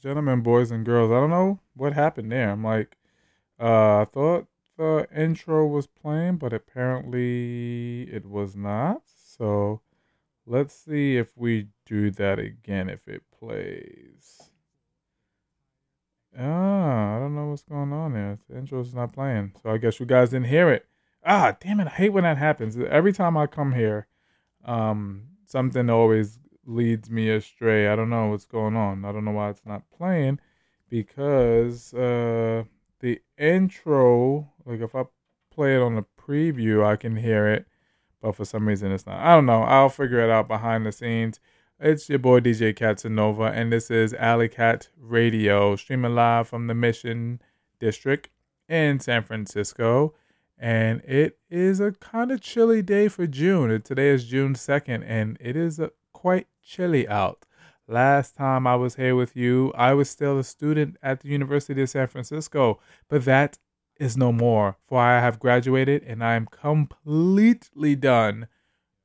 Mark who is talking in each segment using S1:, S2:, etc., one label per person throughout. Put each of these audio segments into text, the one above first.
S1: gentlemen, boys and girls. I don't know what happened there. I'm like, uh, I thought the intro was playing, but apparently it was not. So let's see if we do that again, if it plays. Ah, I don't know what's going on there. The intro's not playing. So I guess you guys didn't hear it. Ah, damn it. I hate when that happens. Every time I come here, um, something always leads me astray. I don't know what's going on. I don't know why it's not playing because uh, the intro, like if I play it on the preview, I can hear it, but for some reason it's not. I don't know. I'll figure it out behind the scenes. It's your boy DJ Catanova, and this is Alley Cat Radio, streaming live from the Mission District in San Francisco. And it is a kind of chilly day for June. Today is June 2nd, and it is a quite chilly out. Last time I was here with you, I was still a student at the University of San Francisco, but that is no more, for I have graduated and I am completely done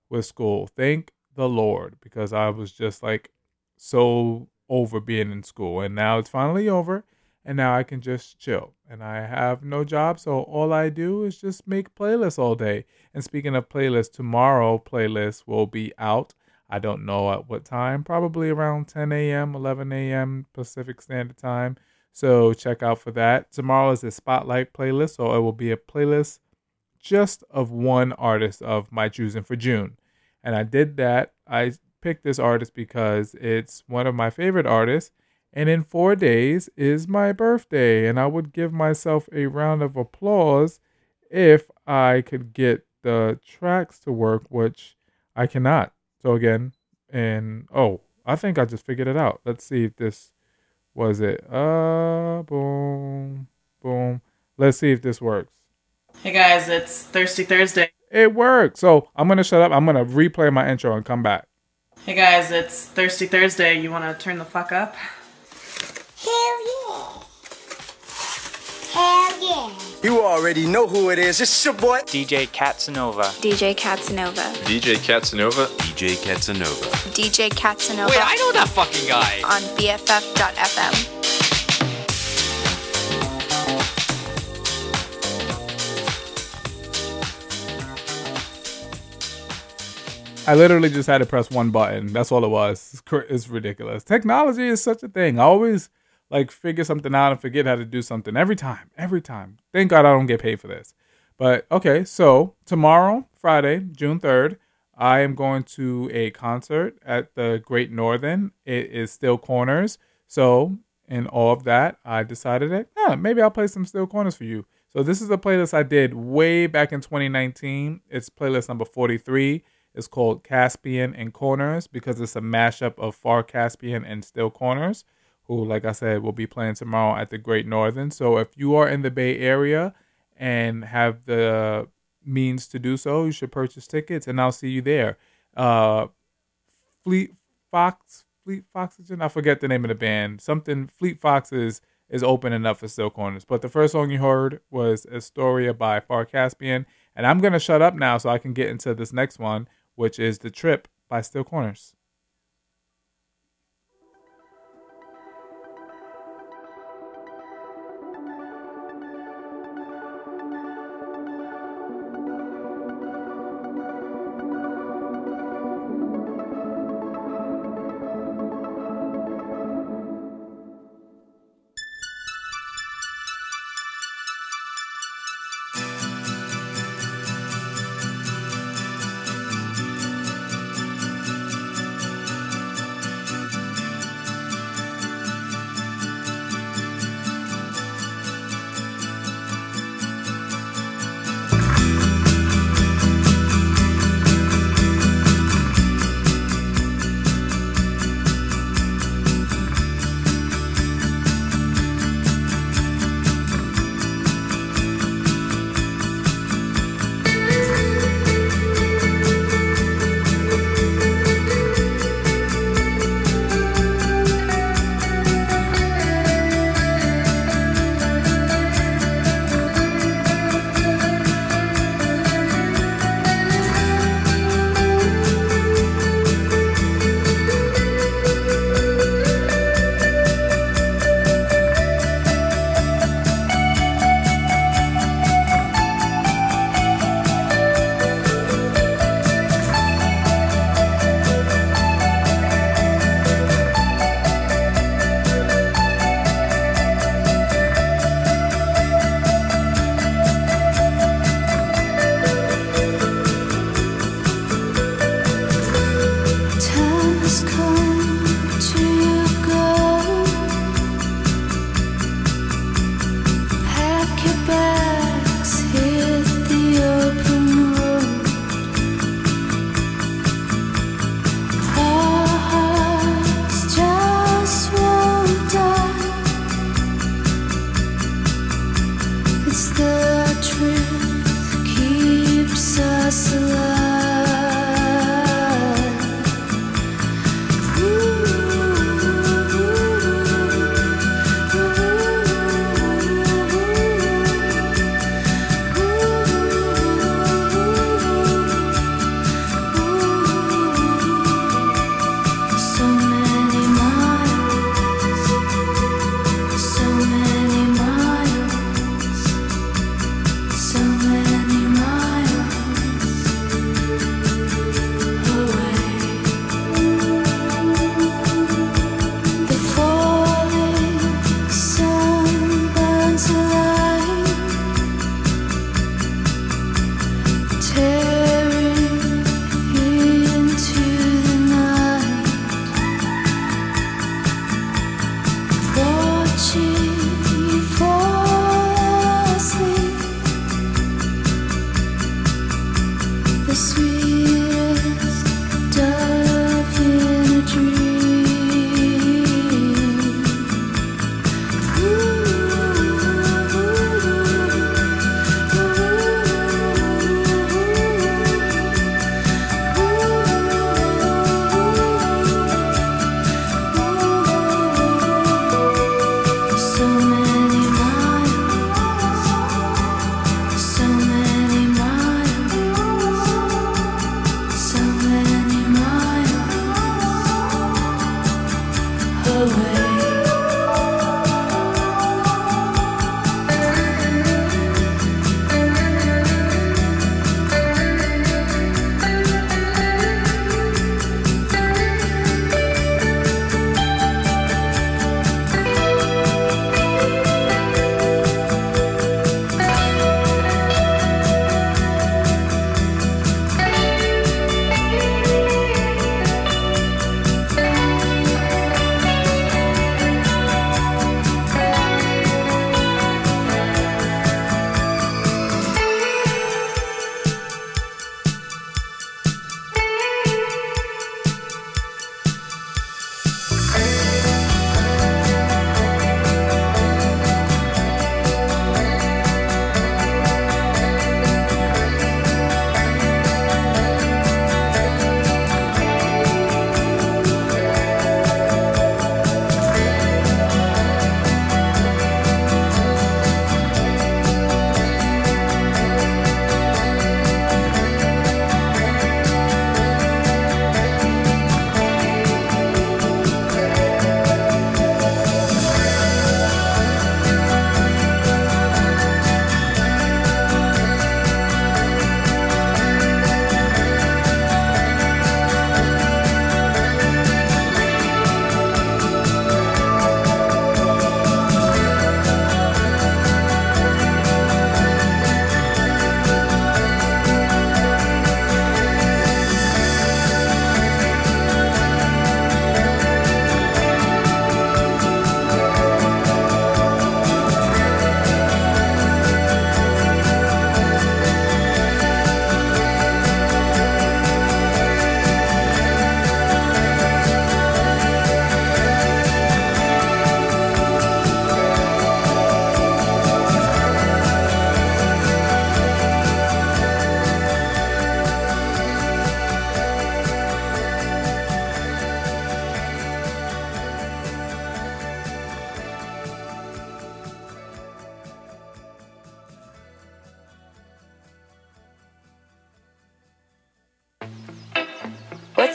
S1: with school. Thank the Lord, because I was just like so over being in school, and now it's finally over, and now I can just chill. And I have no job, so all I do is just make playlists all day. And speaking of playlists, tomorrow playlist will be out I don't know at what time, probably around 10 a.m., 11 a.m. Pacific Standard Time. So check out for that. Tomorrow is a spotlight playlist, so it will be a playlist just of one artist of my choosing for June. And I did that. I picked this artist because it's one of my favorite artists. And in four days is my birthday. And I would give myself a round of applause if I could get the tracks to work, which I cannot. So again, and oh, I think I just figured it out. Let's see if this was it. Uh, boom, boom. Let's see if this works.
S2: Hey guys, it's Thirsty Thursday.
S1: It worked. So I'm gonna shut up. I'm gonna replay my intro and come back.
S2: Hey guys, it's Thirsty Thursday. You wanna turn the fuck up?
S3: Hell yeah! Hell yeah. You already know who it is. It's your boy.
S4: DJ Katsanova.
S5: DJ Katsanova.
S6: DJ Katsanova.
S7: DJ Katsanova.
S5: DJ Katsanova.
S8: Wait, I know that fucking guy.
S5: On BFF.fm.
S1: I literally just had to press one button. That's all it was. It's, cr- it's ridiculous. Technology is such a thing. I always like figure something out and forget how to do something every time. Every time. Thank God I don't get paid for this. But okay, so tomorrow, Friday, June 3rd, I am going to a concert at the Great Northern. It is Still Corners. So, in all of that, I decided that yeah, maybe I'll play some Still Corners for you. So, this is a playlist I did way back in 2019. It's playlist number 43. It's called Caspian and Corners because it's a mashup of Far Caspian and Still Corners, who, like I said, will be playing tomorrow at the Great Northern. So if you are in the Bay Area and have the means to do so, you should purchase tickets, and I'll see you there. Uh, Fleet Fox, Fleet Foxygen, I forget the name of the band. Something Fleet Foxes is opening up for Still Corners. But the first song you heard was Astoria by Far Caspian. And I'm going to shut up now so I can get into this next one, which is The Trip by Still Corners.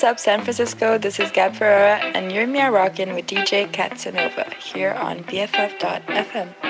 S4: Up, San Francisco? This is Gab Ferrera, and you're me rocking with DJ Katsanova here on BFF.fm.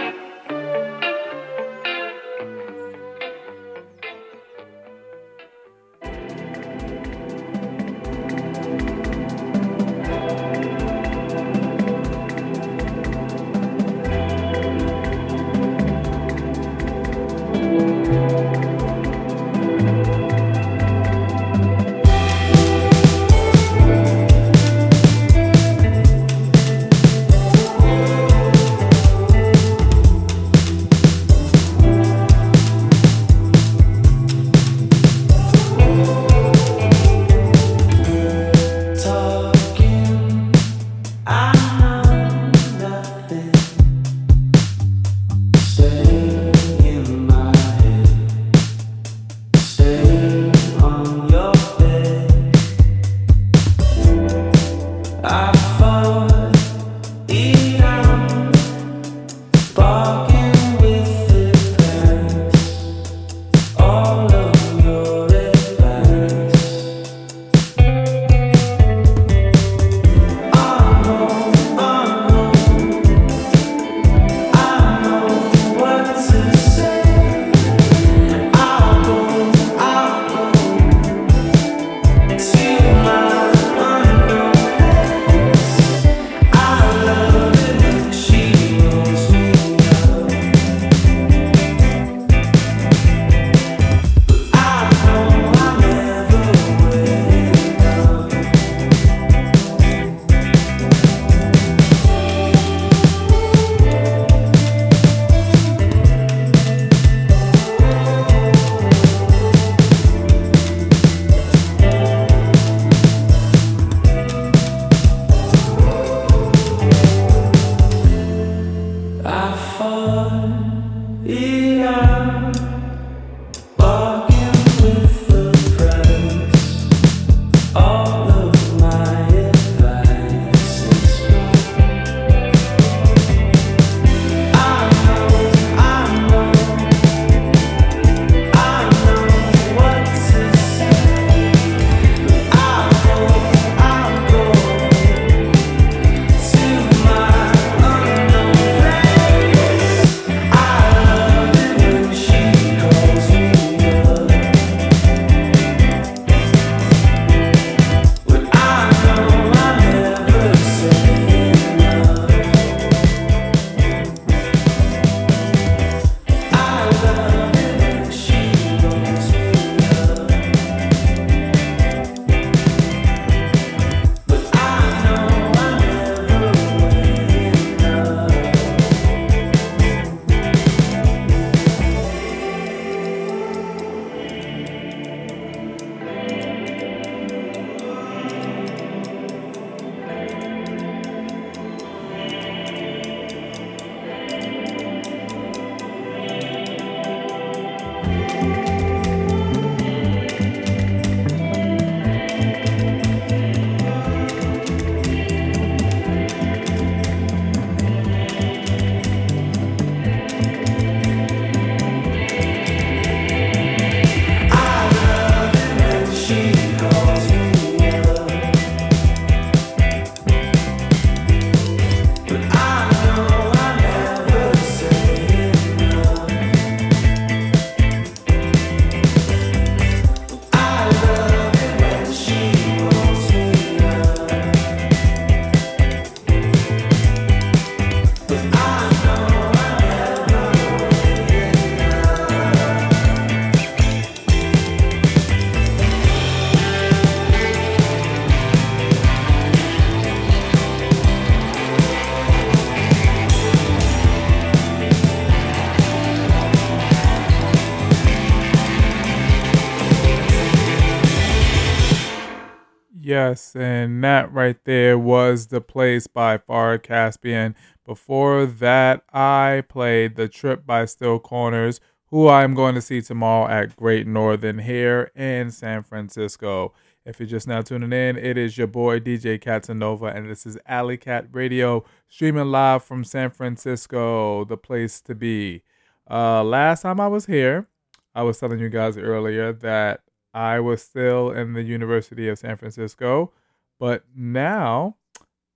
S1: Yes, and that right there was the place by Far Caspian. Before that, I played The Trip by Still Corners, who I'm going to see tomorrow at Great Northern here in San Francisco. If you're just now tuning in, it is your boy DJ Katsanova, and this is Alley Cat Radio, streaming live from San Francisco, the place to be. Uh, last time I was here, I was telling you guys earlier that I was still in the University of San Francisco. But now,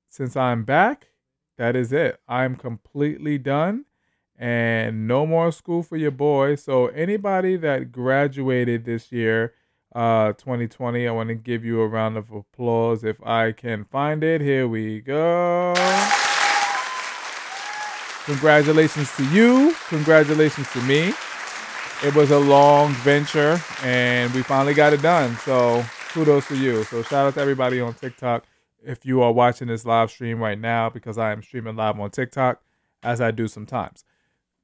S1: since I'm back, that is it. I'm completely done and no more school for your boy. So, anybody that graduated this year, uh, 2020, I want to give you a round of applause if I can find it. Here we go. Congratulations to you. Congratulations to me. It was a long venture and we finally got it done. So kudos to you. So shout out to everybody on TikTok. If you are watching this live stream right now, because I am streaming live on TikTok, as I do sometimes.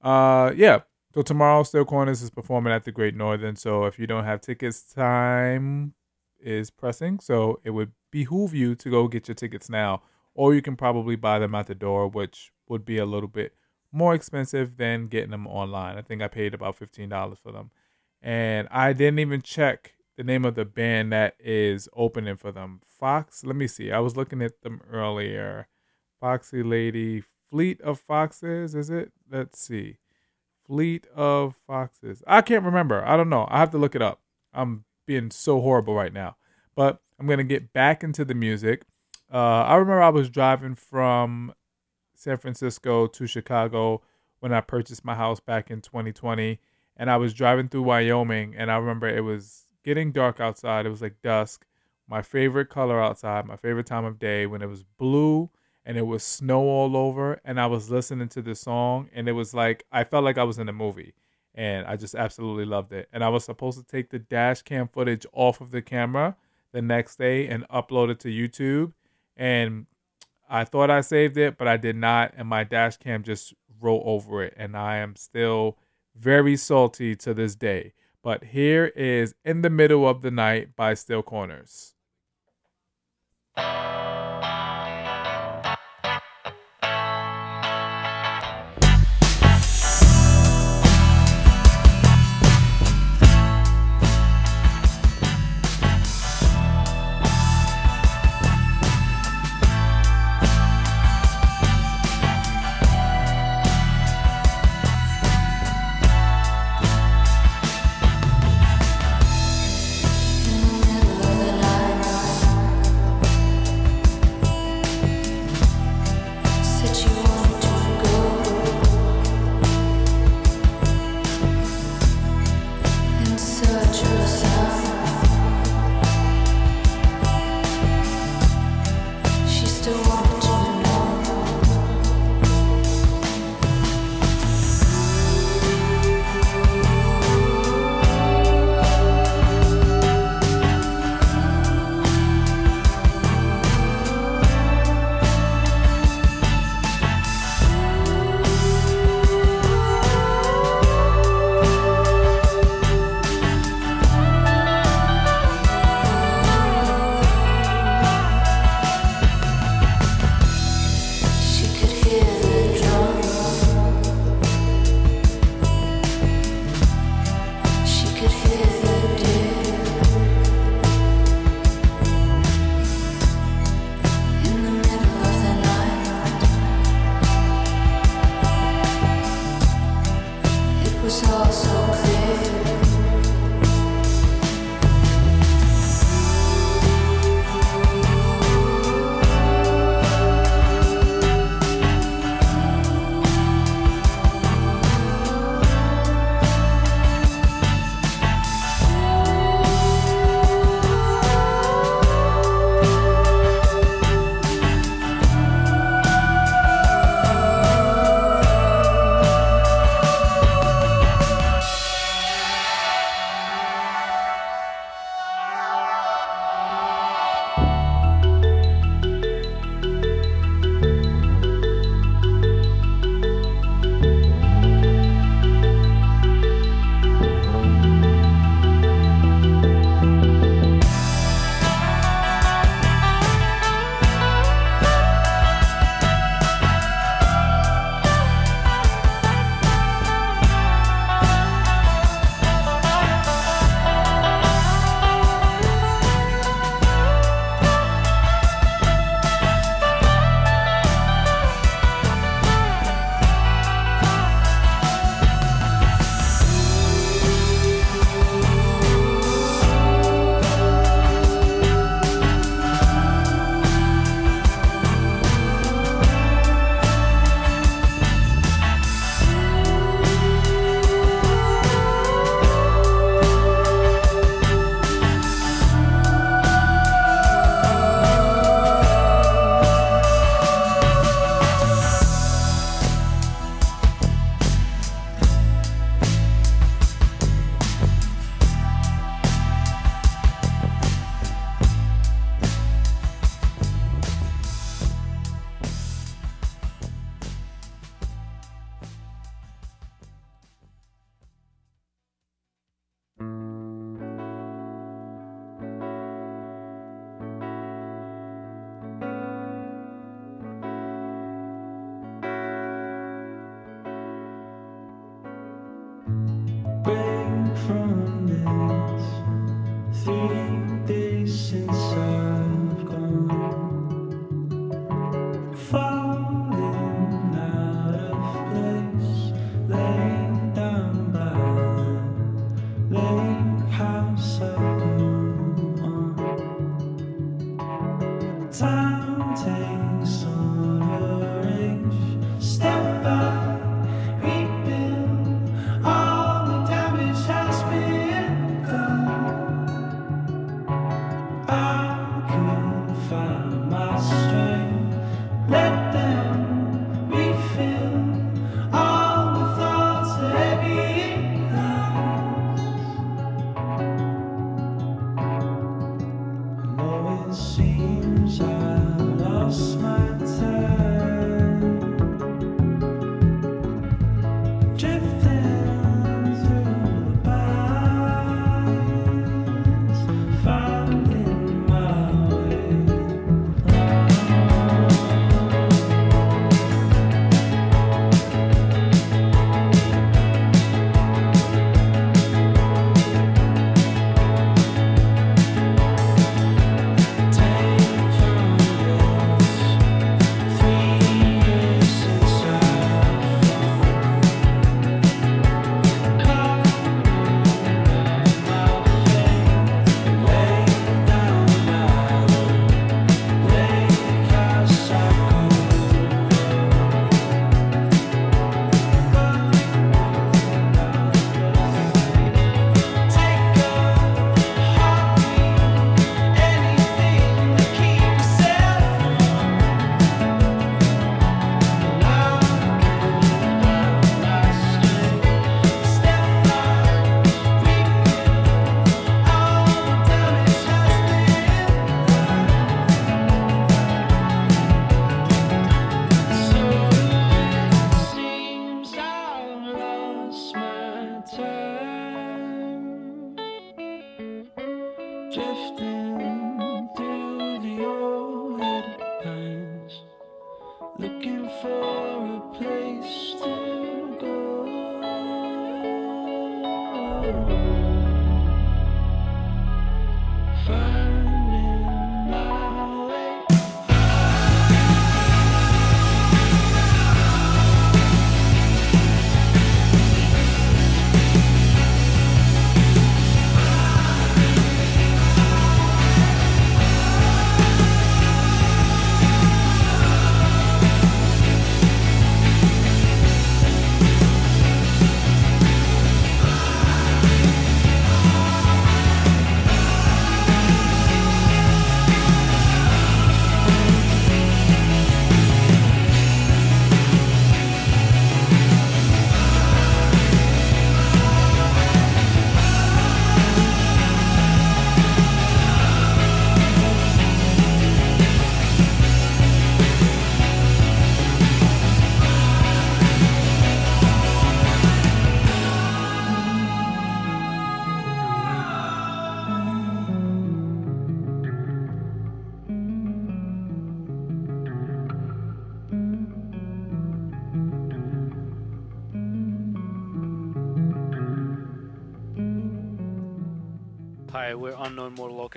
S1: Uh yeah. So tomorrow Still Corners is performing at the Great Northern. So if you don't have tickets, time is pressing. So it would behoove you to go get your tickets now. Or you can probably buy them at the door, which would be a little bit more expensive than getting them online. I think I paid about fifteen dollars for them, and I didn't even check the name of the band that is opening for them. Fox. Let me see. I was looking at them earlier. Foxy Lady, Fleet of Foxes. Is it? Let's see. Fleet of Foxes. I can't remember. I don't know. I have to look it up. I'm being so horrible right now, but I'm gonna get back into the music. Uh, I remember I was driving from San Francisco to Chicago when I purchased my house back in 2020. And I was driving through Wyoming, and I remember it was getting dark outside. It was like dusk. My favorite color outside, my favorite time of day when it was blue and it was snow all over. And I was listening to this song, and it was like I felt like I was in a movie. And I just absolutely loved it. And I was supposed to take the dash cam footage off of the camera the next day and upload it to YouTube. And I thought I saved it, but I did not, and my dash cam just wrote over it, and I am still very salty to this day. But here is In the Middle of the Night by Still Corners.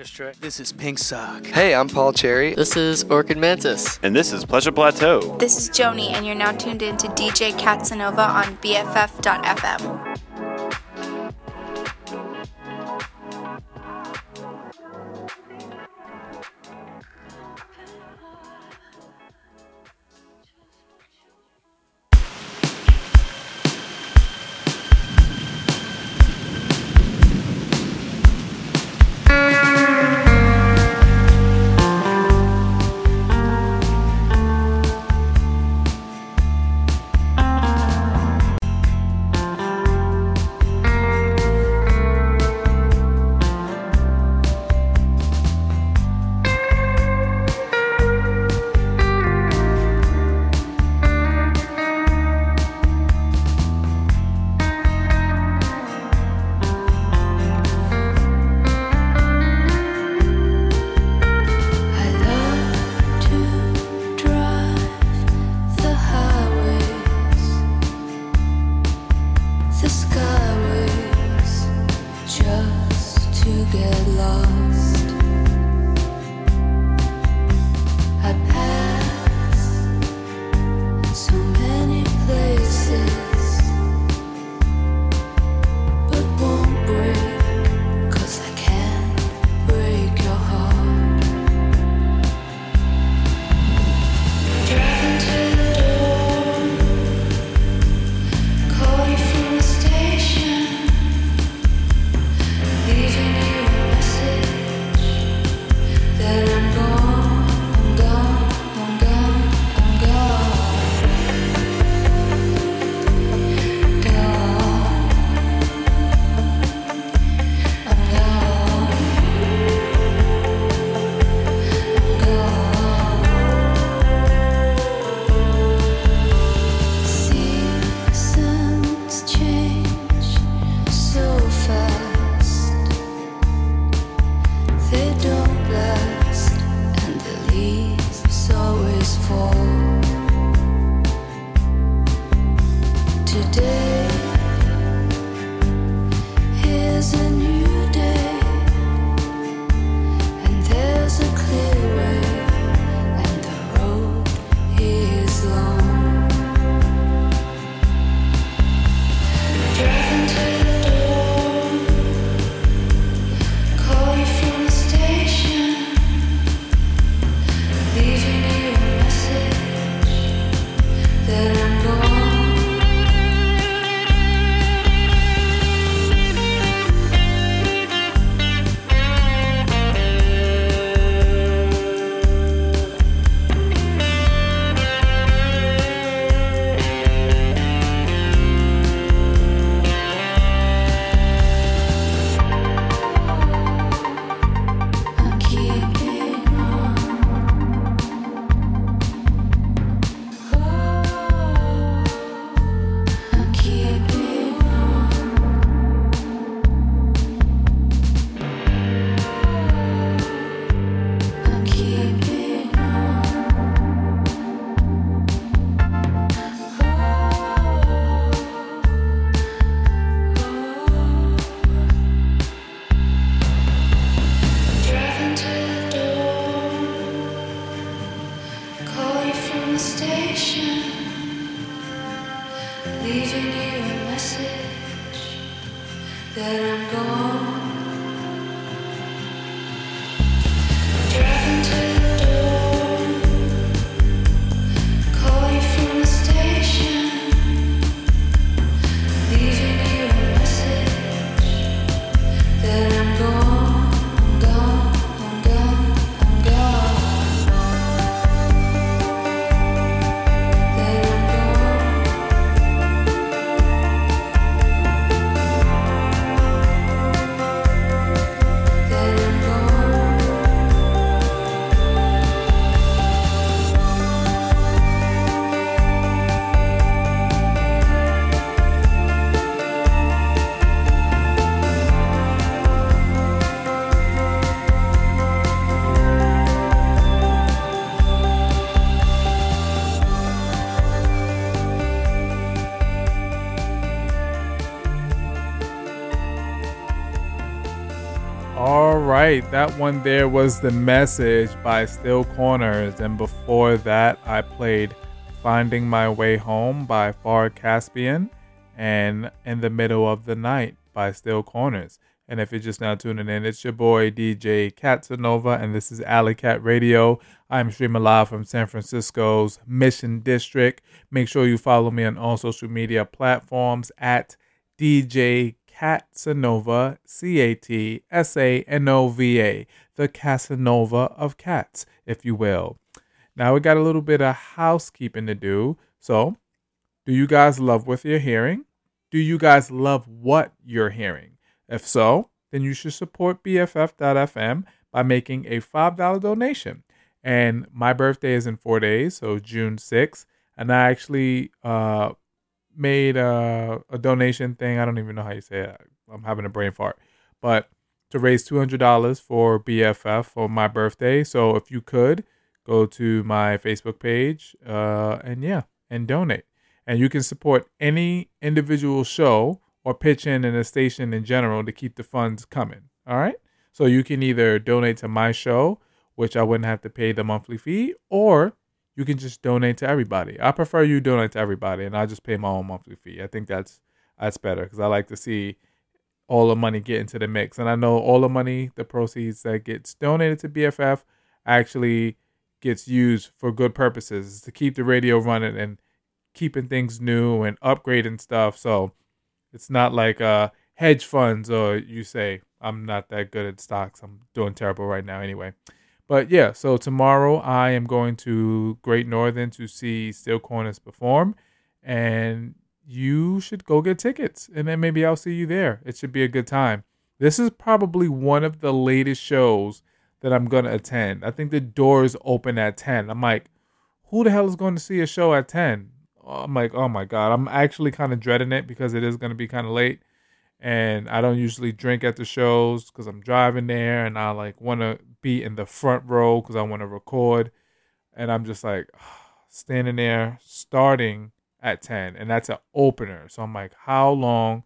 S9: Orchestra.
S10: This is Pink Sock.
S11: Hey, I'm Paul Cherry.
S12: This is Orchid Mantis.
S7: And this is Pleasure Plateau.
S13: This is Joni, and you're now tuned in to DJ Katsanova on BFF.fm. that
S1: one there was the message by Still Corners, and before that, I played "Finding My Way Home" by Far Caspian, and "In the Middle of the Night" by Still Corners. And if you're just now tuning in, it's your boy DJ Catsanova, and this is Alley Cat Radio. I'm streaming live from San Francisco's Mission District. Make sure you follow me on all social media platforms at DJ Catsanova, C A T S A N O V A, the Casanova of cats, if you will. Now we got a little bit of housekeeping to do. So, do you guys love what you're hearing? Do you guys love what you're hearing? If so, then you should support BFF.FM by making a $5 donation. And my birthday is in four days, so June 6th. And I actually uh, made a, a donation thing. I don't even know how you say it. I'm having a brain fart. But to raise $200 for BFF for my birthday. So if you could, go to my Facebook page uh, and yeah, and donate. And you can support any individual show or pitch in in a station in general to keep the funds coming. All right. So you can either donate to my show, which I wouldn't have to pay the monthly fee, or you can just donate to everybody. I prefer you donate to everybody, and I just pay my own monthly fee. I think that's that's better because I like to see all the money get into the mix, and I know all the money, the proceeds that gets donated to BFF, actually gets used for good purposes to keep the radio running and keeping things new and upgrading stuff. So it's not like uh hedge funds or you say I'm not that good at stocks. I'm doing terrible right now anyway. But yeah, so tomorrow I am going to Great Northern to see Still Corners perform and you should go get tickets and then maybe I'll see you there. It should be a good time. This is probably one of the latest shows that I'm to attend. I think the doors open at 10. I'm like, who the hell is going to see a show at 10? I'm like, oh my God. I'm actually kind of dreading it because it is to be kind of late. And I don't usually drink at the shows because I'm driving there and I like want to be in the front row because I want to record. And I'm just like standing there starting at 10 and that's an opener. So I'm like, how long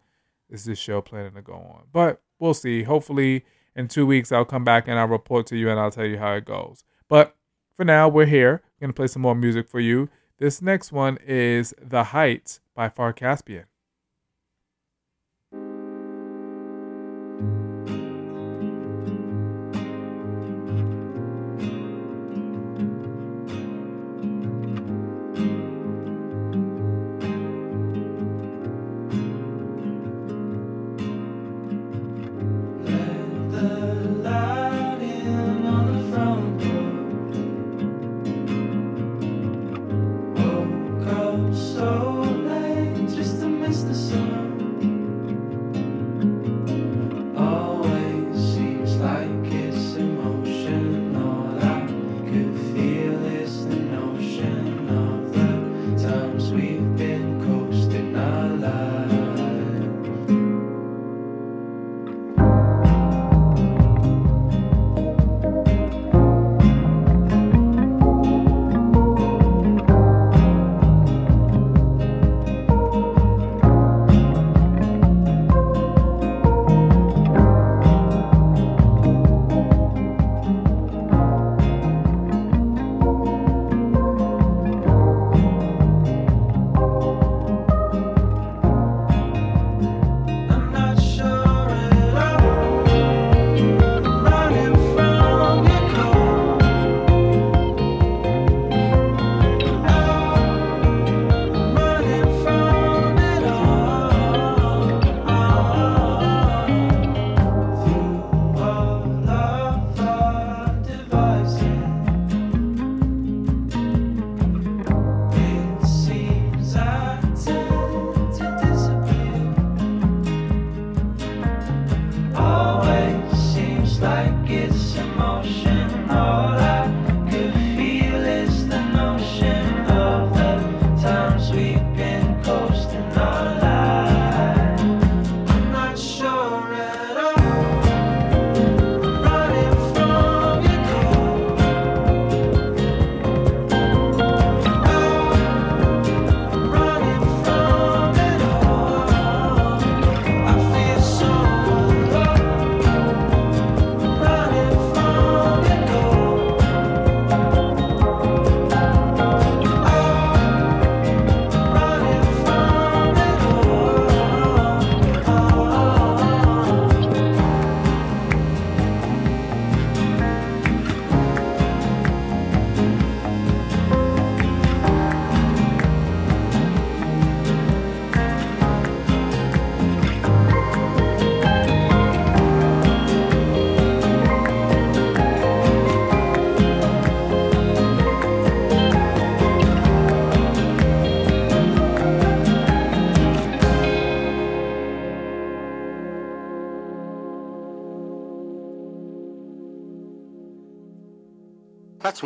S1: is this show planning to go on? But we'll see. Hopefully in two weeks I'll come back and I'll report to you and I'll tell you how it goes. But for now, we're here. We're gonna play some more music for you. This next one is The Heights by Far Caspian.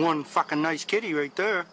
S3: One fucking nice kitty right there.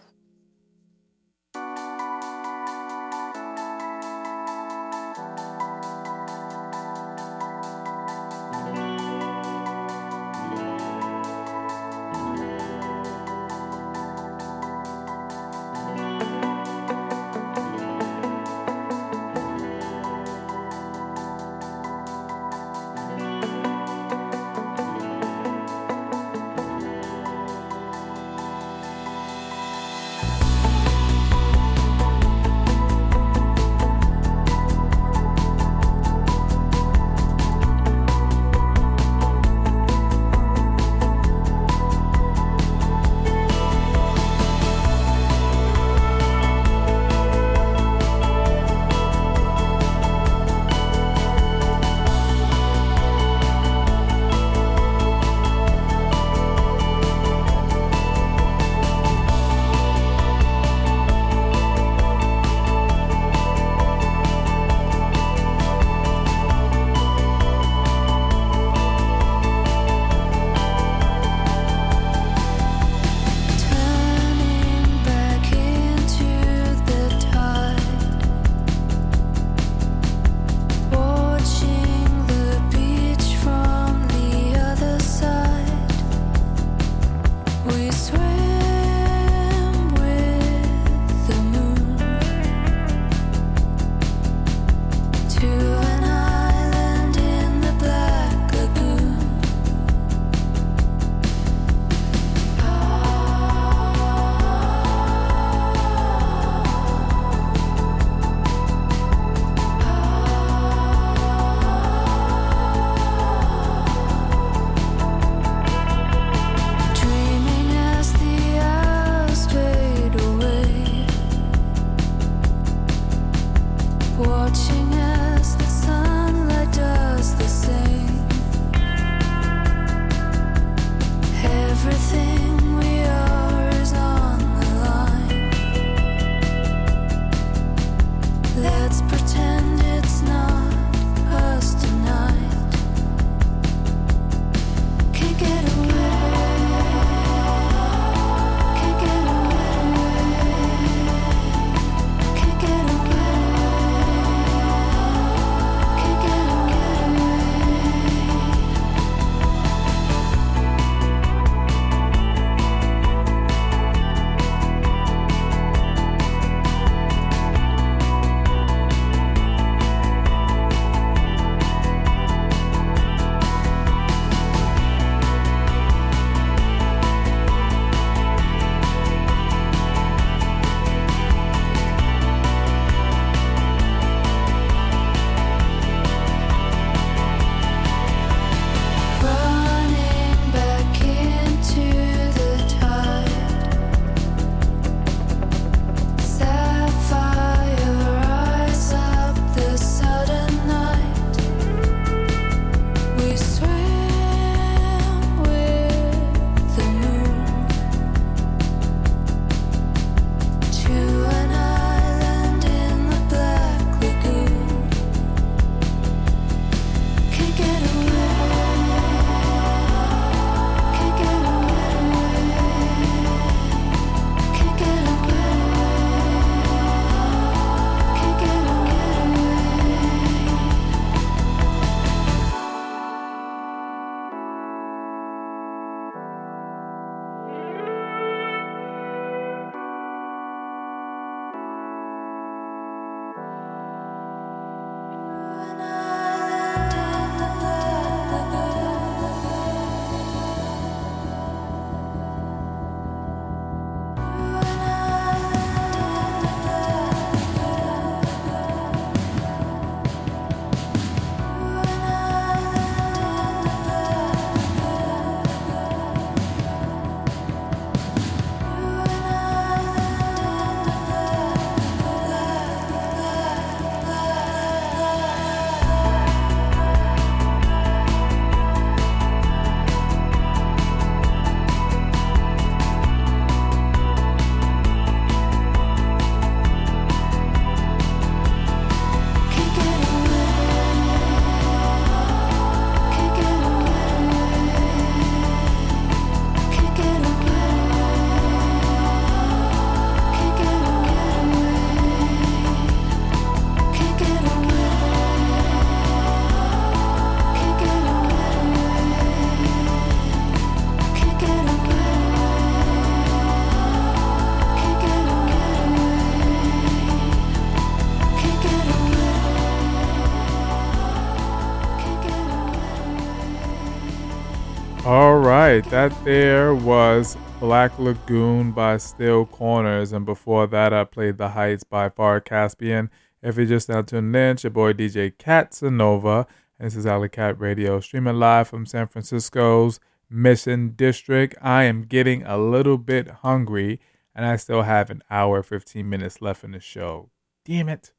S1: Right, that there was Black Lagoon by Still Corners, and before that, I played The Heights by Far Caspian. If you're just now tuned in, it's your boy DJ Catsanova, and this is Alley Cat Radio, streaming live from San Francisco's Mission District. I am getting a little bit hungry, and I still have an hour, 15 minutes left in the show. Damn it.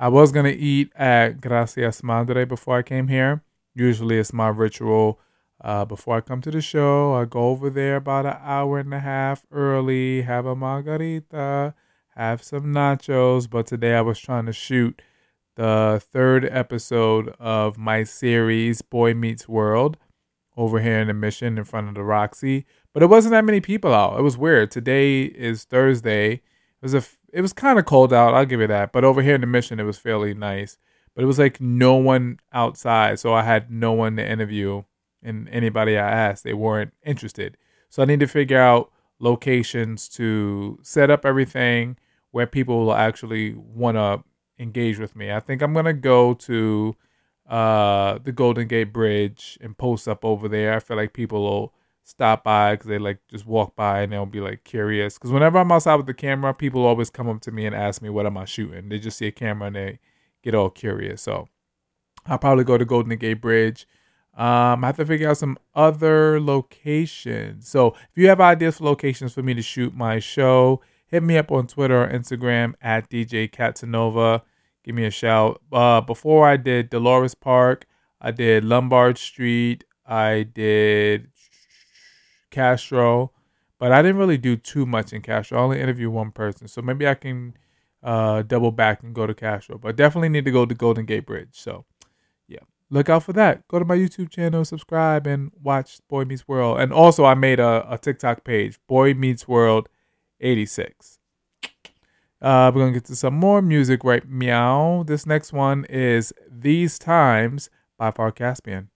S1: I was going to eat at Gracias Madre before I came here. Usually it's my ritual. Uh, before I come to the show, I go over there about an hour and a half early, have a margarita, have some nachos. But today I was trying to shoot the third episode of my series, Boy Meets World, over here in the Mission in front of the Roxy. But it wasn't that many people out. It was weird. Today is Thursday. It was a it was kind of cold out. I'll give you that. But over here in the Mission, it was fairly nice. But it was like no one outside, so I had no one to interview and anybody I asked, they weren't interested. So I need to figure out locations to set up everything where people will actually want to engage with me. I think I'm gonna go to uh, the Golden Gate Bridge and post up over there. I feel like people will stop by because they like just walk by and they'll be like curious. Because whenever I'm outside with the camera, people always come up to me and ask me what am I shooting. They just see a camera and they get all curious. So I'll probably go to Golden Gate Bridge. Um, I have to figure out some other locations. So if you have ideas for locations for me to shoot my show, hit me up on Twitter or Instagram at DJ Catsanova. Give me a shout. Uh, before I did Dolores Park, I did Lombard Street, I did Castro, but I didn't really do too much in Castro. I only interviewed one person, so maybe I can uh, double back and go to Castro. But definitely need to go to Golden Gate Bridge. So look out for that. Go to my YouTube channel, subscribe, and watch Boy Meets World. And also, I made a, a TikTok page, Boy Meets World 86. Uh, we're going to get to some more music right meow. This next one is These Times by Far Caspian.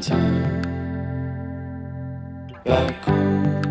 S13: Time back home.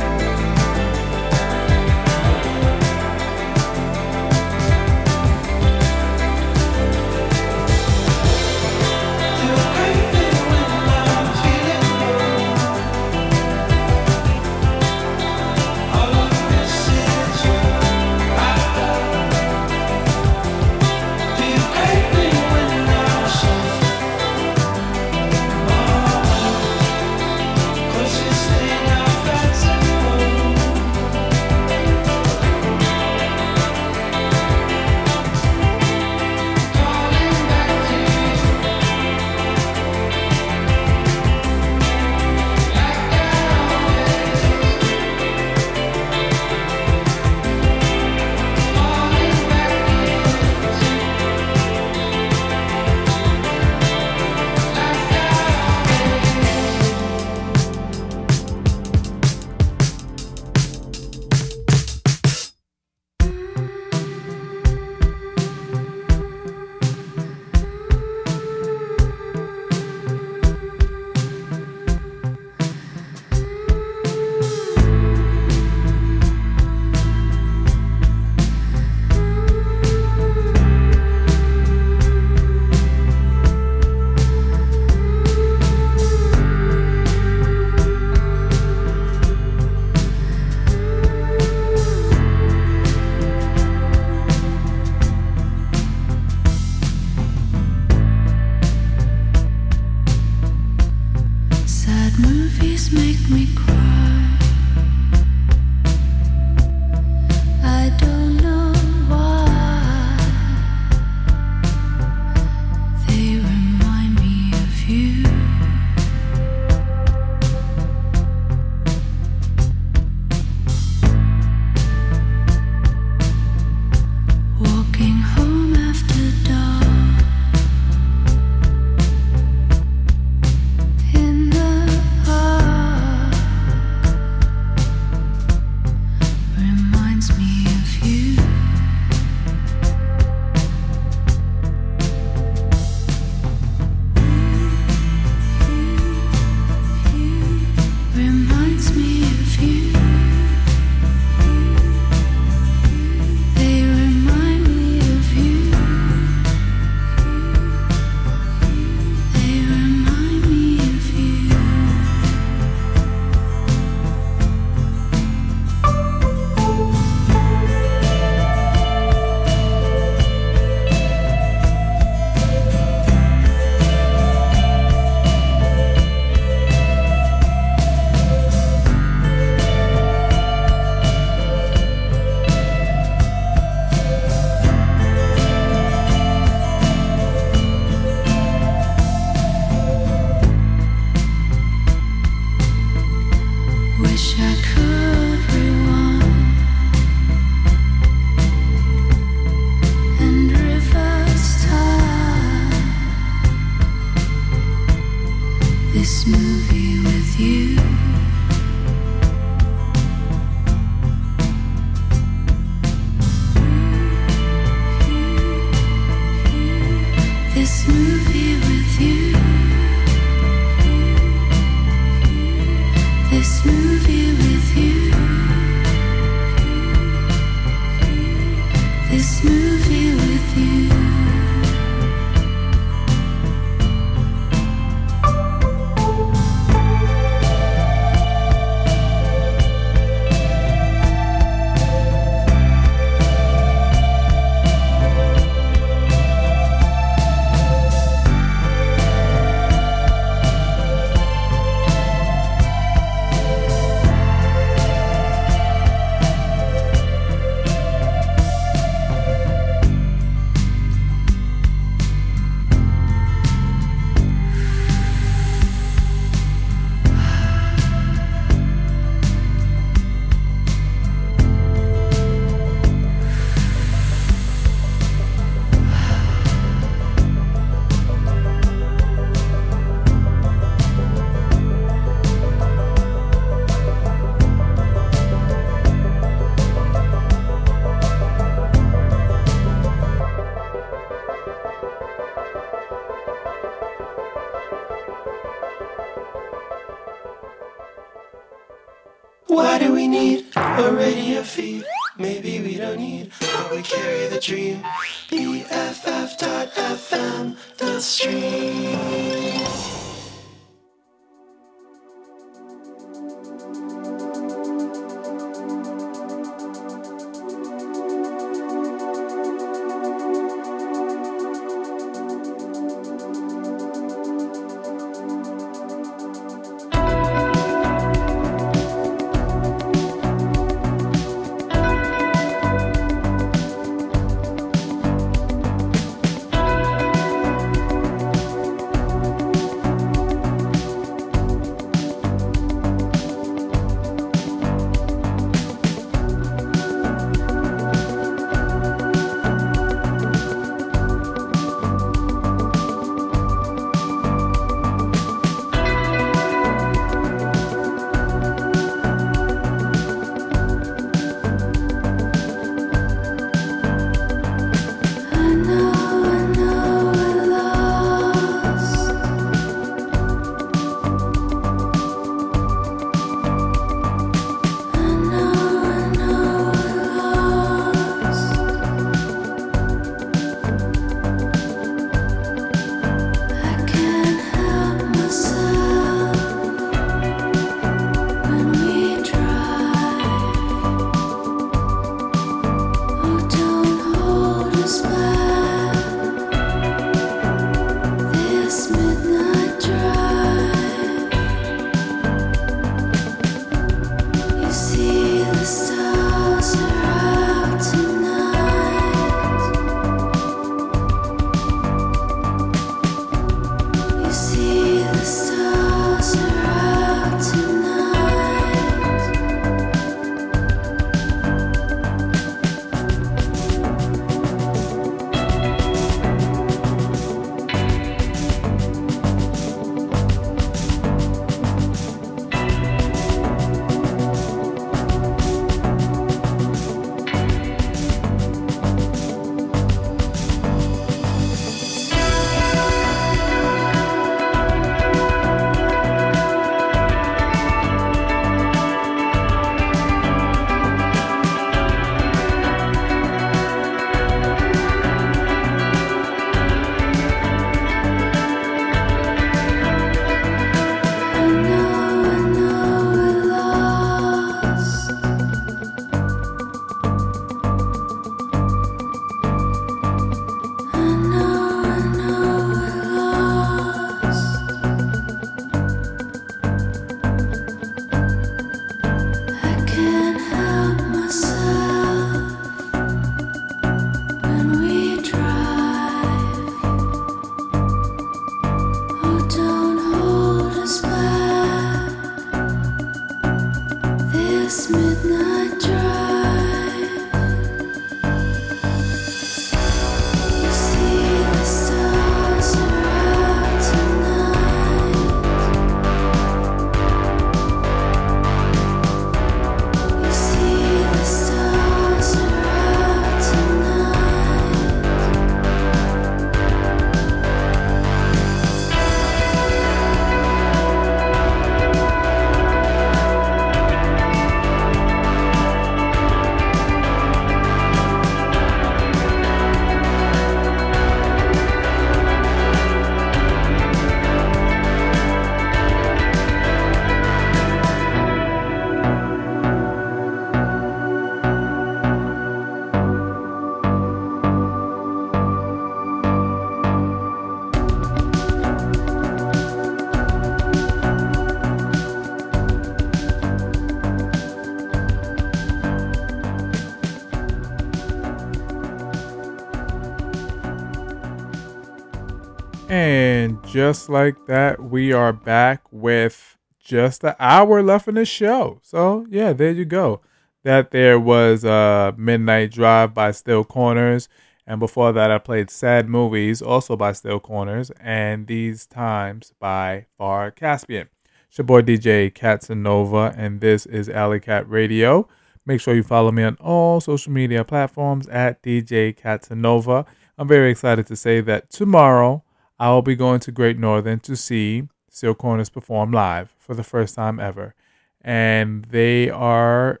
S1: Just like that, we are back with just an hour left in the show. So yeah, there you go. That there was uh, Midnight Drive by Still Corners. And before that, I played Sad Movies, also by Still Corners, and These Times by Far Caspian. It's your boy DJ Catsanova, and this is Alley Cat Radio. Make sure you follow me on all social media platforms at DJ Catsanova. I'm very excited to say that tomorrow I will be going to Great Northern to see Still Corners perform live for the first time ever. And they are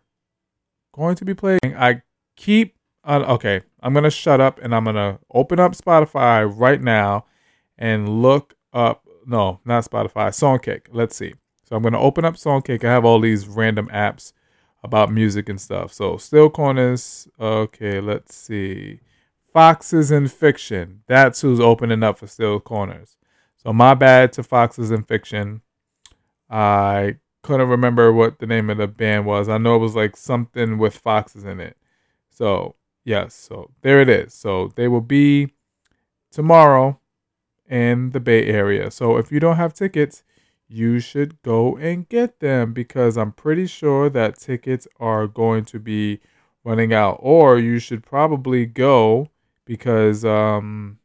S1: going to be playing. I keep uh, okay. I'm gonna shut up and I'm gonna open up Spotify right now and look up. No, not Spotify. Songkick. Let's see. So I'm gonna open up Songkick. I have all these random apps about music and stuff. So Still Corners. Okay, let's see. Foxes in Fiction. That's who's opening up for Still Corners. So my bad to Foxes in Fiction. I couldn't remember what the name of the band was. I know it was like something with foxes in it. So yes, so there it is. So they will be tomorrow in the Bay Area. So if you don't have tickets, you should go and get them because I'm pretty sure that tickets are going to be running out. Or you should probably go because um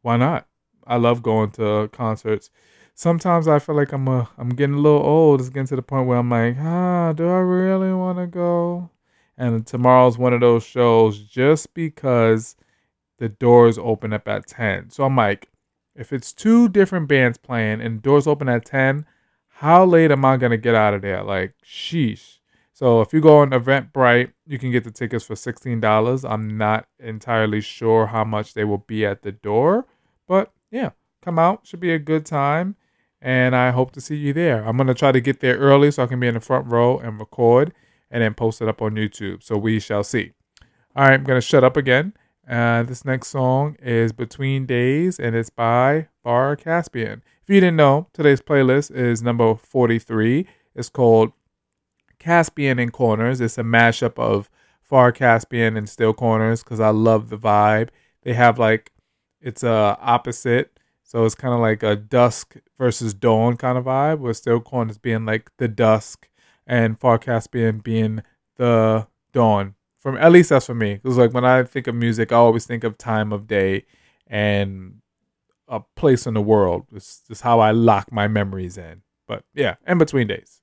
S1: why not? I love going to concerts. Sometimes I feel like I'm a, I'm getting a little old. It's getting to the point where I'm like, ah, do I really want to go? And tomorrow's one of those shows just because the doors open up at 10. So I'm like, if it's two different bands playing and doors open at 10, how late am I going to get out of there? Like, sheesh. So if you go on Eventbrite, you can get the tickets for $16. I'm not entirely sure how much they will be at the door, but yeah, come out. Should be a good time. And I hope to see you there. I'm going to try to get there early so I can be in the front row and record and then post it up on YouTube. So we shall see. All right, I'm going to shut up again. Uh, this next song is Between Days and it's by Far Caspian. If you didn't know, today's playlist is number 43. It's called Caspian in Corners. It's a mashup of Far Caspian and Still Corners because I love the vibe. They have like, it's a opposite. So it's kind of like a dusk versus dawn kind of vibe, with Still Corners being like the dusk and Far Caspian being the dawn. From at least that's for me. Because like when I think of music, I always think of time of day and a place in the world. It's just how I lock my memories in. But yeah, in between days.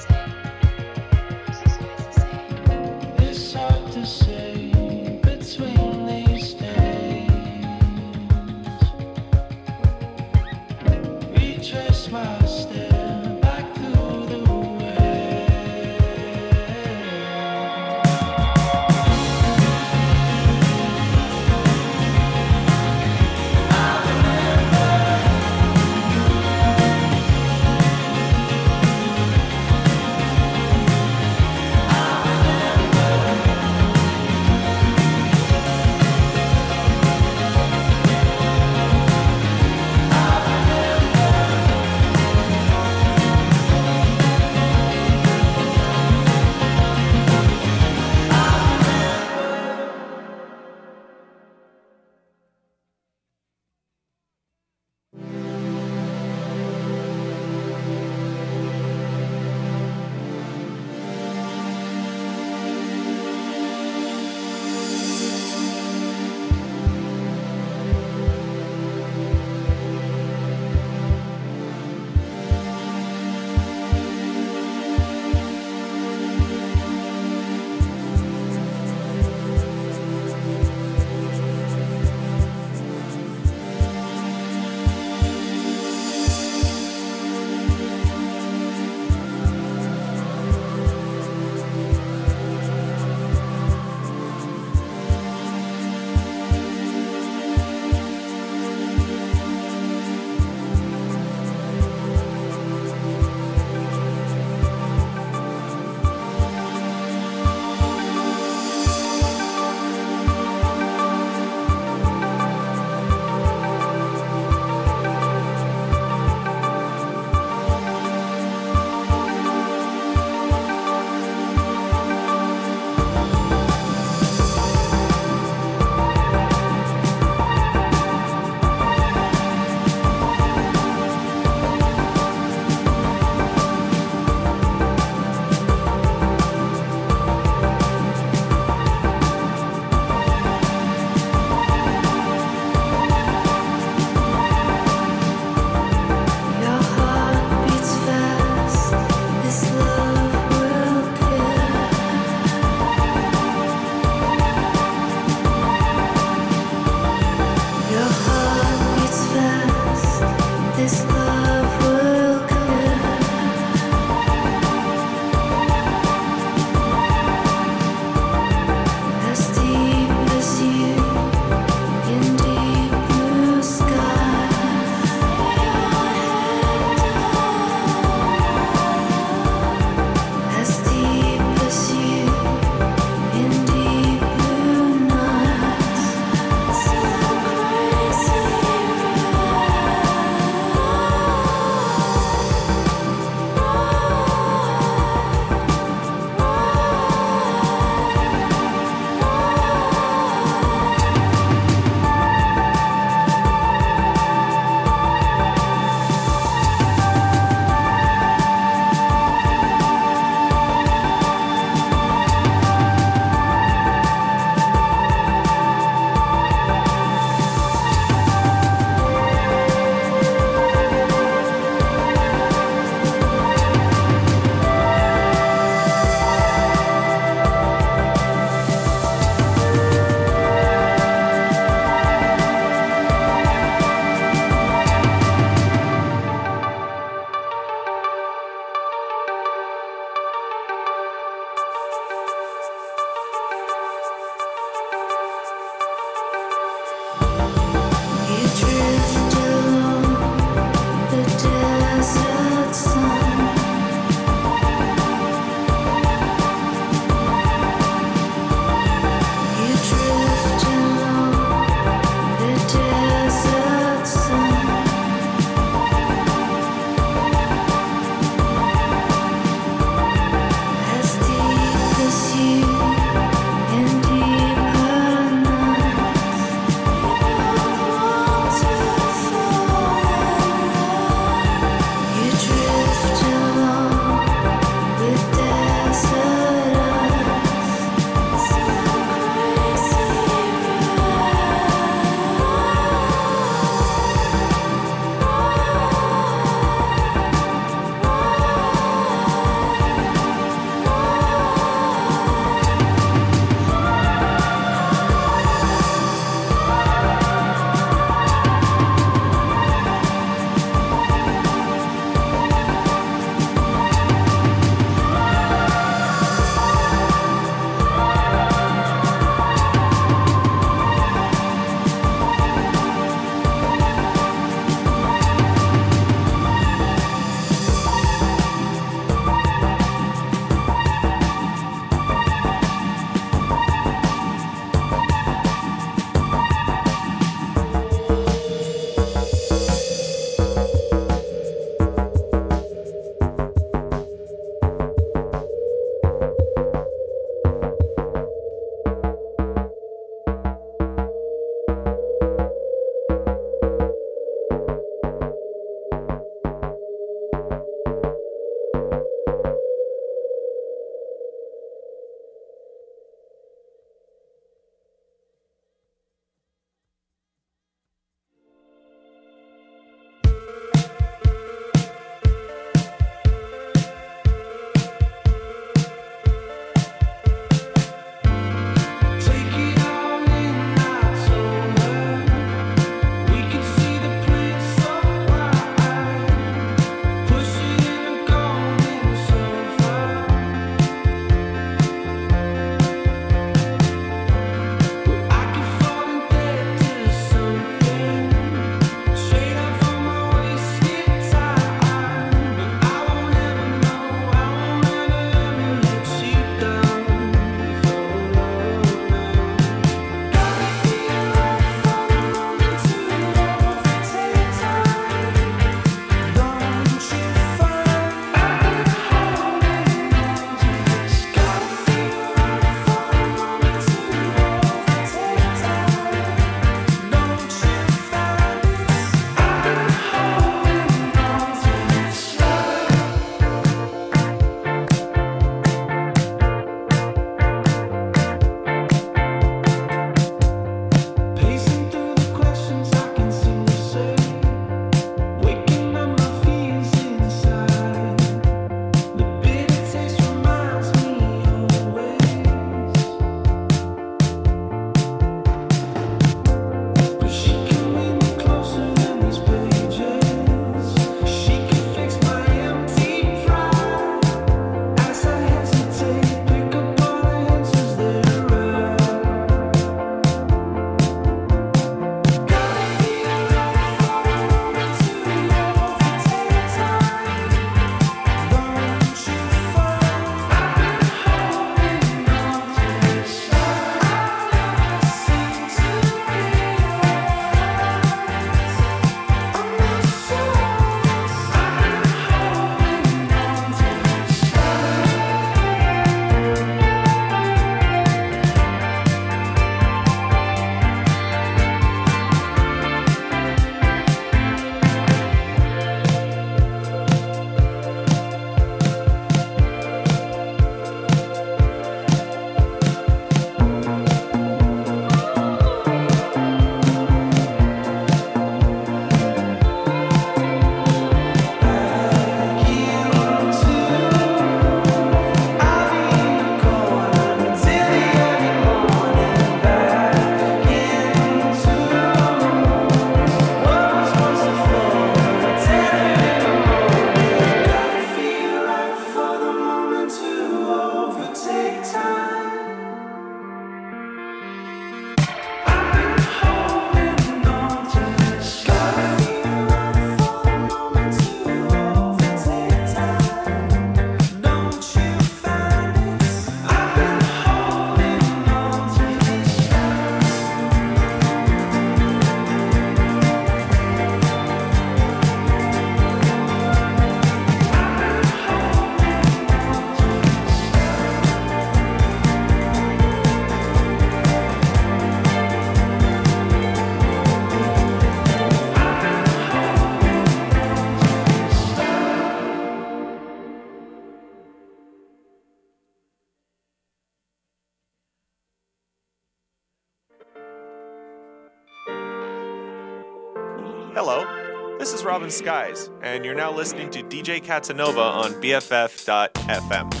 S4: Skies, and you're now listening to DJ Catsanova on BFF.fm.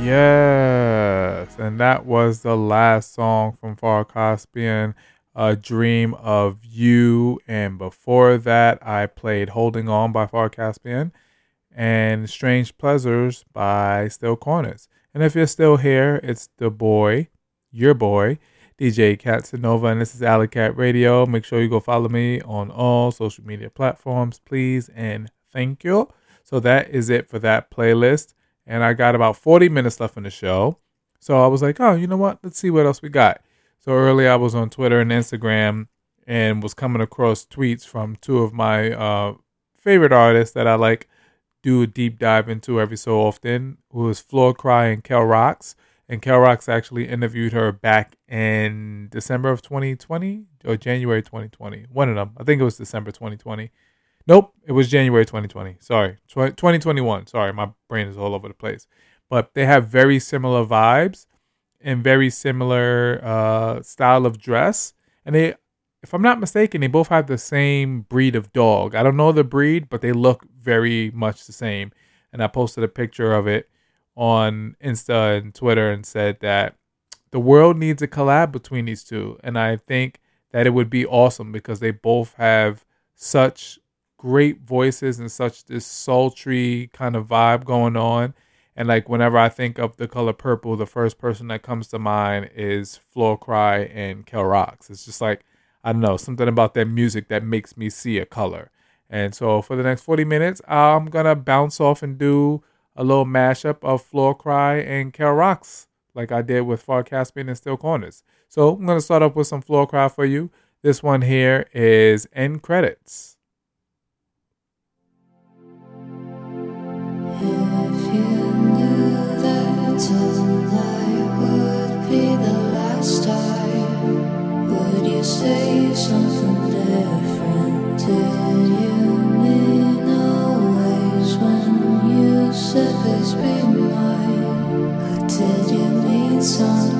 S1: Yes, and that was the last song from Far Caspian, A Dream of You. And before that, I played Holding On by Far Caspian and Strange Pleasures by Still Corners. And if you're still here, it's the boy, your boy, DJ Catsanova, and this is Alley Cat Radio. Make sure you go follow me on all social media platforms, please, and thank you. So that is it for that playlist. And I got about 40 minutes left in the show. So I was like, oh, you know what? Let's see what else we got. So early I was on Twitter and Instagram and was coming across tweets from two of my uh, favorite artists that I like do a deep dive into every so often, who is Floor Cry and Quelle Rox. And Quelle Rox actually interviewed her back in December of 2020 or January 2020. One of them. I think it was December 2020. Nope, it was January 2020. Sorry, 2021. Sorry, my brain is all over the place. But they have very similar vibes and very similar uh, style of dress. And they, if I'm not mistaken, they both have the same breed of dog. I don't know the breed, but they look very much the same. And I posted a picture of it on Insta and Twitter and said that the world needs a collab between these two. And I think that it would be awesome because they both have such great voices and such this sultry kind of vibe going on. And like whenever I think of the color purple, the first person that comes to mind is Floor Cry and Quelle Rox. It's just like I don't know something about that music that makes me see a color. And so for the next forty minutes, I'm gonna bounce off and do a little mashup of Floor Cry and Quelle Rox, like I did with Far Caspian and Still Corners. So I'm gonna start off with some Floor Cry for you. This one here is end credits.
S13: Said please be mine? Or did you mean something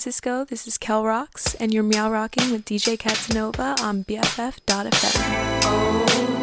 S14: Francisco. This is Quelle Rox, and you're meow rocking with DJ Catsanova on BFF.fm.
S13: Oh.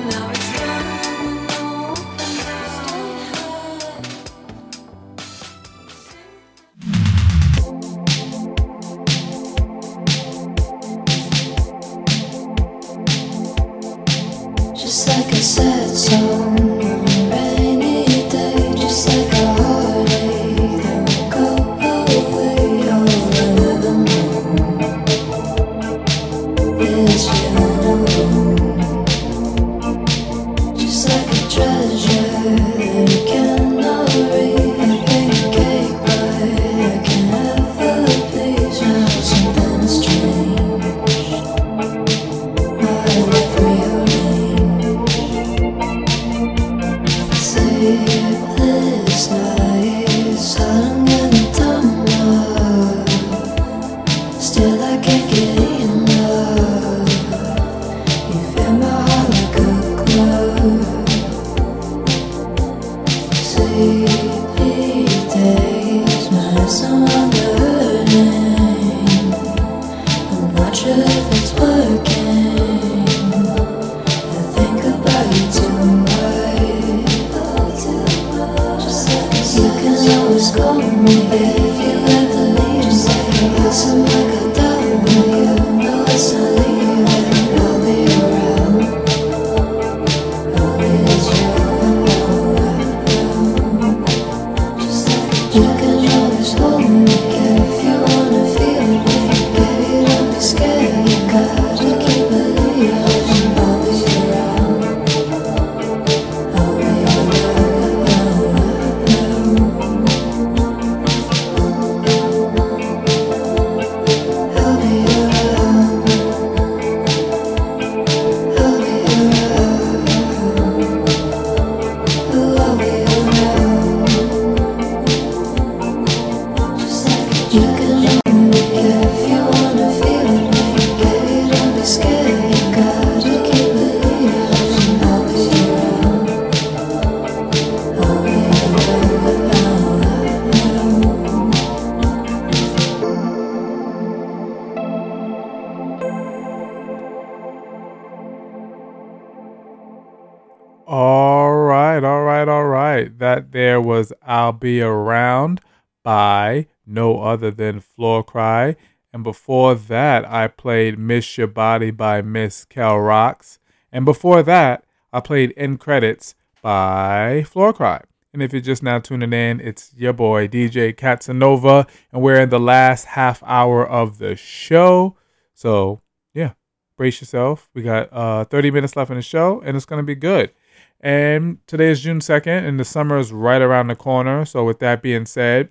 S1: there was I'll Be Around by no other than Floor Cry. And before that, I played Miss Your Body by Miss Quelle Rox. And before that, I played End Credits by Floor Cry. And if you're just now tuning in, it's your boy DJ Catsanova, and we're in the last half hour of the show. So, yeah, brace yourself. We got uh, 30 minutes left in the show, and it's going to be good. And today is June 2nd, and the summer is right around the corner. So, with that being said,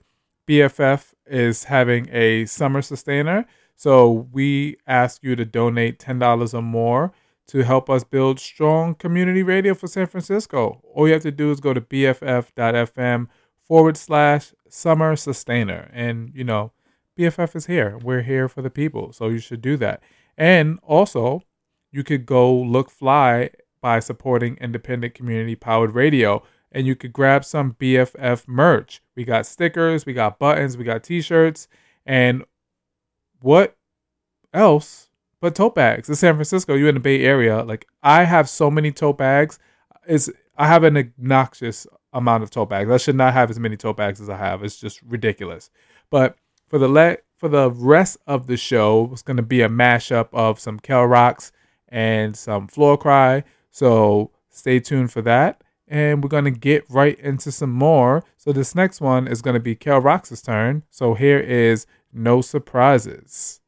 S1: BFF is having a summer sustainer. So, we ask you to donate $10 or more to help us build strong community radio for San Francisco. All you have to do is go to bff.fm forward slash summer sustainer. And, you know, BFF is here. We're here for the people. So you should do that. And also, you could go look fly by supporting independent community powered radio. And you could grab some BFF merch. We got stickers, we got buttons, we got t shirts. And what else but tote bags? In San Francisco, you're in the Bay Area. Like, I have so many tote bags. It's, I have an obnoxious amount of tote bags. I should not have as many tote bags as I have. It's just ridiculous. But for the le- for the rest of the show, it's going to be a mashup of some Quelle Rox and some Floor Cry. So stay tuned for that. And we're going to get right into some more. So this next one is going to be Quelle Rox' turn. So here is No Surprises.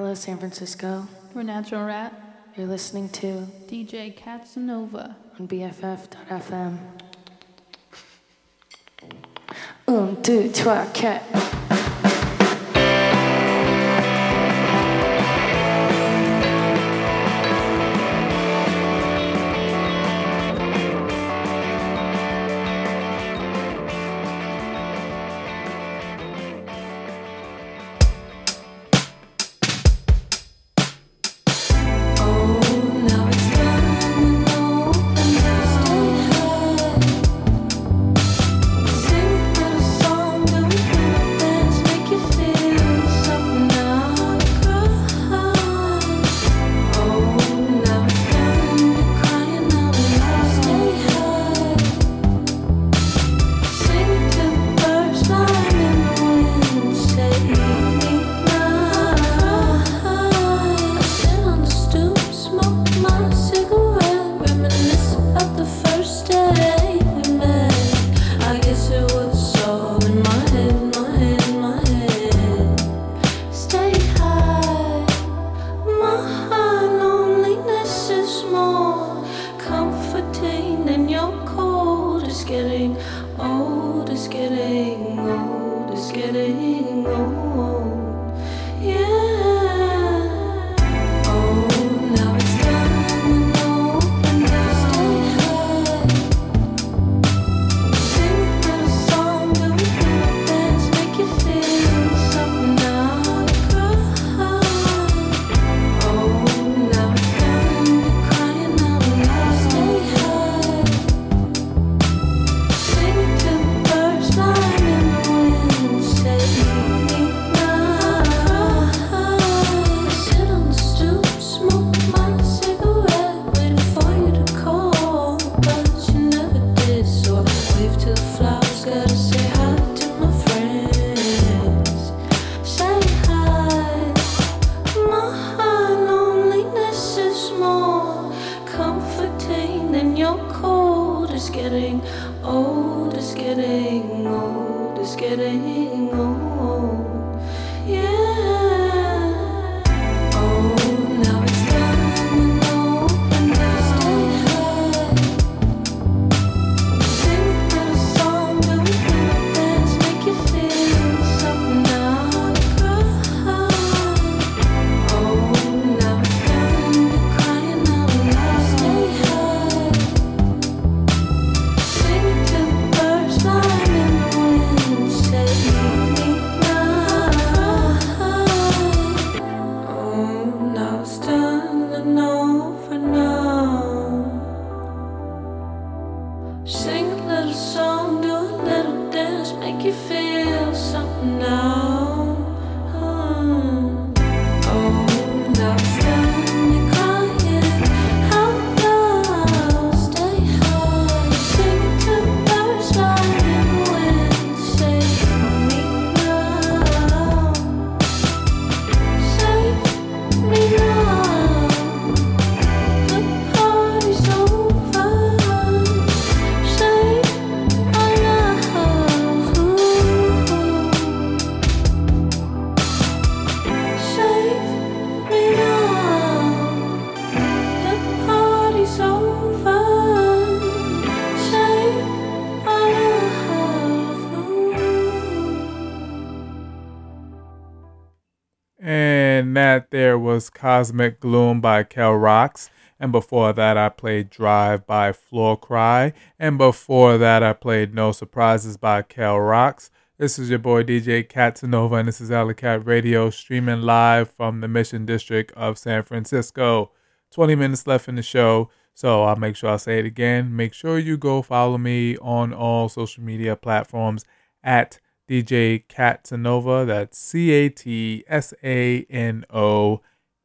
S15: Hello, San Francisco.
S16: We're Natural Rat.
S15: You're listening to
S16: DJ Catsanova
S15: on BFF.fm. Un, deux, trois, quatre.
S1: Was Cosmic Gloom by Quelle Rox. And before that, I played Drive by Floor Cry. And before that, I played No Surprises by Quelle Rox. This is your boy DJ Catsanova, and this is Cat Radio streaming live from the Mission District of San Francisco. 20 minutes left in the show, so I'll make sure I say it again. Make sure you go follow me on all social media platforms at DJ Catsanova. That's C A T S A N O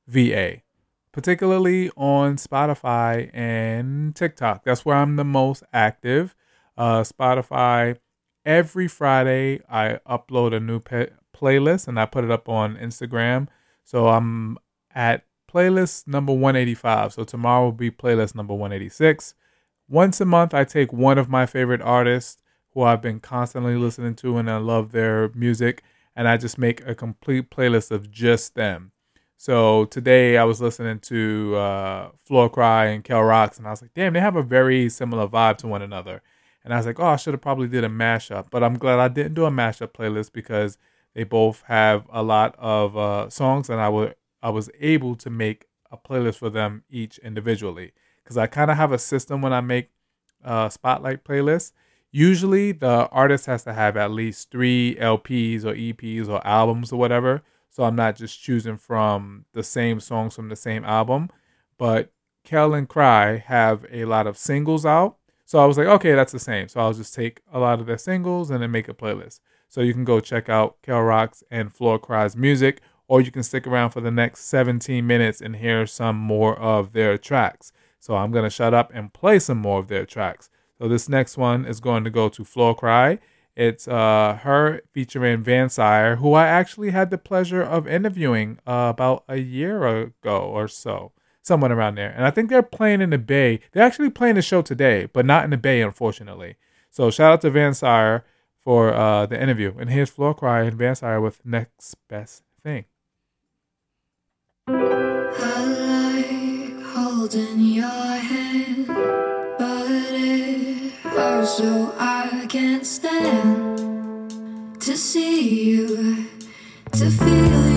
S1: V A. Particularly on Spotify and TikTok. That's where I'm the most active. Uh, Spotify, every Friday, I upload a new pe- playlist and I put it up on Instagram. So I'm at playlist number 185. So tomorrow will be playlist number 186. Once a month, I take one of my favorite artists who I've been constantly listening to and I love their music, and I just make a complete playlist of just them. So today I was listening to uh, Floor Cry and Quelle Rox, and I was like, damn, they have a very similar vibe to one another. And I was like, oh, I should have probably did a mashup, but I'm glad I didn't do a mashup playlist because they both have a lot of uh, songs, and I would I was able to make a playlist for them each individually because I kind of have a system when I make uh, spotlight playlists. Usually, the artist has to have at least three LPs or EPs or albums or whatever. So I'm not just choosing from the same songs from the same album. But Quelle and Cry have a lot of singles out. So I was like, okay, that's the same. So I'll just take a lot of their singles and then make a playlist. So you can go check out Quelle Rox and Floor Cry's music, or you can stick around for the next 17 minutes and hear some more of their tracks. So I'm going to shut up and play some more of their tracks. So this next one is going to go to Floor Cry. It's uh, her featuring Vansire, who I actually had the pleasure of interviewing uh, about a year ago or so, someone around there. And I think they're playing in the Bay. They're actually playing the show today, but not in the Bay, unfortunately. So shout out to Vansire for uh, the interview. And here's Floor Cry and Vansire with Next Best Thing.
S13: I like holding your hand, so I can't stand to see you, to feel you.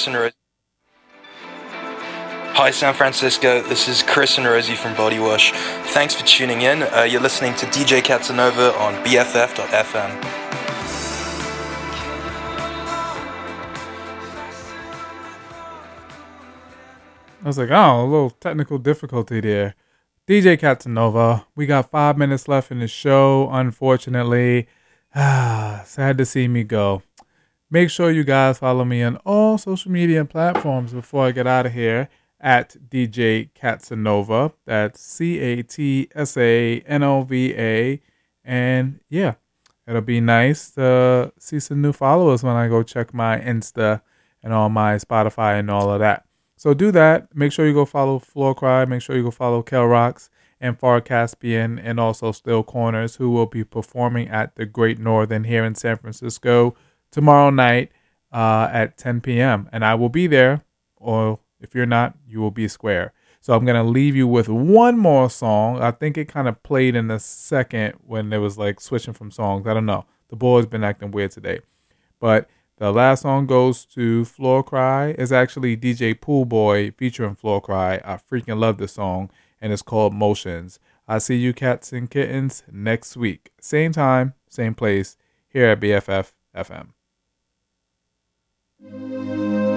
S17: Chris and Rosie. Hi, San Francisco. This is Chris and Rosie from Bodywash. Thanks for tuning in. Uh, you're listening to DJ Catsanova on BFF.fm.
S1: I was like, oh, a little technical difficulty there. DJ Catsanova, we got five minutes left in the show, unfortunately. Ah, sad to see me go. Make sure you guys follow me on all social media platforms before I get out of here at DJ Catsanova. That's C A T S A N O V A. And yeah, it'll be nice to see some new followers when I go check my Insta and all my Spotify and all of that. So do that. Make sure you go follow Floor Cry. Make sure you go follow Quelle Rox and Far Caspian and also Still Corners, who will be performing at the Great Northern here in San Francisco tomorrow night uh, at 10 p.m. And I will be there, or if you're not, you will be square. So I'm gonna leave you with one more song. I think it kind of played in the second when there was like switching from songs. I don't know. The boy's been acting weird today, but the last song goes to Floor Cry. It's actually DJ Pool Boy featuring Floor Cry. I freaking love this song, and it's called Motions. I see you cats and kittens next week. Same time, same place, here at BFF FM. Música